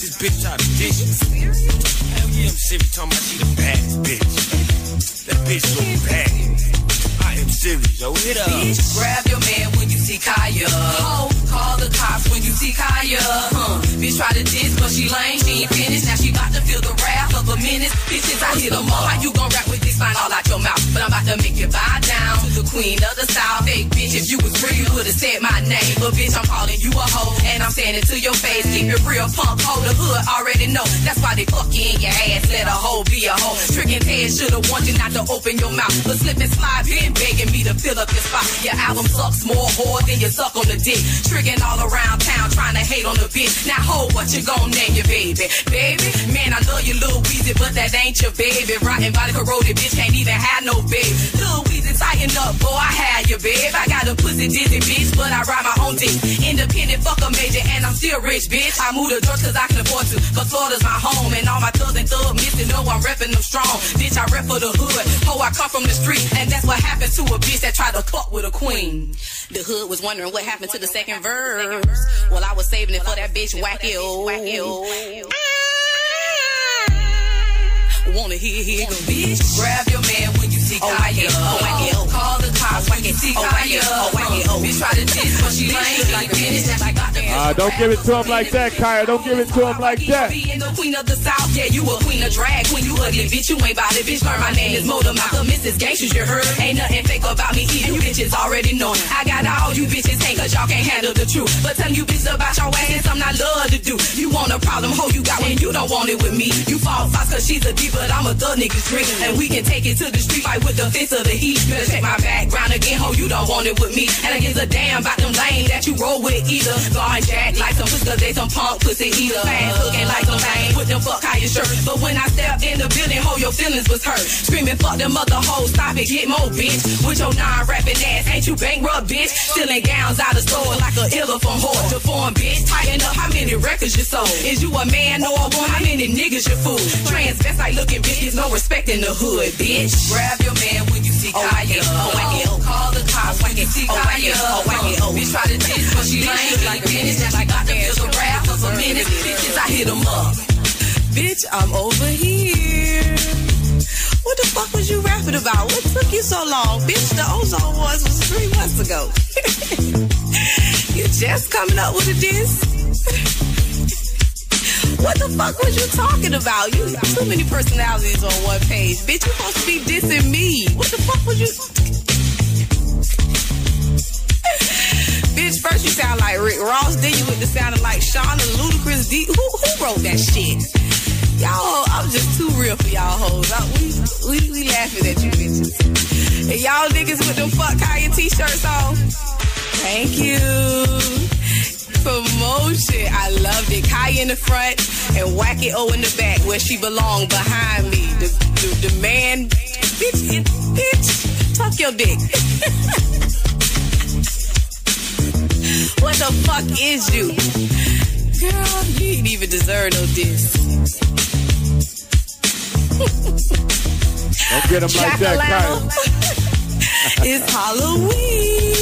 this bitch try to dish me. Hell yeah, I'm serious. Talking about she the baddest bitch. That bitch so bad. I am serious, yo. Hit up. Bitch, grab your man when you see Khia. Ho, call the cops when you see Khia. Huh. Bitch try to diss, but she lame. She ain't finished. Now she about to feel the wrath of a menace. Bitches, I hit them up. How you gon' rap with this line all out your mouth? But I'm about to make you the queen of the south. Hey, bitch, if you was real, you would've said my name. But bitch, I'm calling you a hoe. And I'm saying it to your face. Keep it real, punk, hoe. The hood already know. That's why they fuck you in your ass. Let a hoe be a hoe. Trick Daddy should've warned you not to open your mouth. But slip and slide, been begging me to fill up your spot. Your album sucks more whore than you suck on the dick. Tricking all around town, trying to bitch. Now, hoe, what you gon' name your baby? Baby, man, I love you, little Weezy, but that ain't your baby. Rotten body corroded, bitch, can't even have no baby. Little Weezy, tighten up, boy, I had you, babe. I got a pussy dizzy, bitch, but I ride my own dick. Independent, fuck a major, and I'm still rich, bitch. I moved to Georgia cause I can afford to. Cause Florida's my home, and all my thugs and thug missing know I'm reppin' them strong. Bitch, I rep for the hood. Ho, I come from the street, and that's what happens to a bitch that try to fuck with a queen. The hood was wondering what happened to the second verse. Well, I was saving it for that bitch wacky old. Wanna hear, go, bitch. Grab your man when you see oh, Khia. Oh, wacky, oh, call the cops when you see Khia. Oh, wacky, oh, bitch, try to diss, but she lame. Like that, like Uh, don't give it to him like that, Khia. Don't give it to him like that. Being the queen of the south, yeah, you a queen of drag. When you ugly, bitch, you ain't bout it, bitch. Learn my name is Motor Mouth, the Mrs. Gangsters, you heard. Ain't nothing fake about me, either. You bitches already know. I got all you bitches hate, cause y'all can't handle the truth. But tell you bitches about your ass, something not love to do. You want a problem, ho, you got when you don't want it with me. You fall fast cause she's a D, but I'm a thug nigga's drink. And we can take it to the street fight with the fist of the heat. Better check my background again, ho, you don't want it with me. And I give a damn about them lame that you roll with either. Gone jack like some cause they some punk pussy eater. Fast looking like some lame with them fuck how you shirt. But when I step in the building, ho, your feelings was hurt. Screaming, fuck them mother hoes, stop it, get more, bitch. With your non-rapping ass, ain't you bankrupt, bitch? Stealing gowns out of store like a iller from whore. To form, bitch. Tighten up, how many records you sold? Is you a man or a woman? How many niggas you fool? Transvestite looking bitch, there's no respect in the hood, bitch. Grab your man when you see Khia. Oh, wacky, oh, call the cops when you see Khia. Oh, wacky, oh, bitch, try to diss, but she lame. Like finish, that like got to feel the wrath of a minute. Bitches, I hit them up. Bitch, I'm over here. What the fuck was you rapping about? What took you so long? Bitch, the Ozone was three months ago. you just coming up with a diss? What the fuck was you talking about? You too many personalities on one page. Bitch, you supposed to be dissing me. What the fuck was you? Bitch, first you sound like Rick Ross, then you went to sounding like Sean and Ludacris. D. Who, who wrote that shit? Y'all, I'm just too real for y'all hoes. I, we, we, we laughing at you bitches. And y'all niggas with them fuck Khia t-shirts on. Thank you. Promotion. I loved it. Khia in the front and Wacky O in the back where she belonged behind me. The, the, the man, bitch, it- bitch, tuck your dick. what the fuck is you? Girl, you ain't even deserve no diss. Don't get him like that, Kyle. it's Halloween.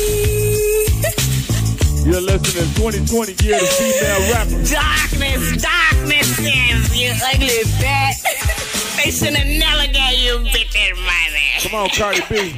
You're listening to 2020 year female rapper. Darkness, darkness is you ugly bat. they should have never gave you bitches money. Come on, Cardi B.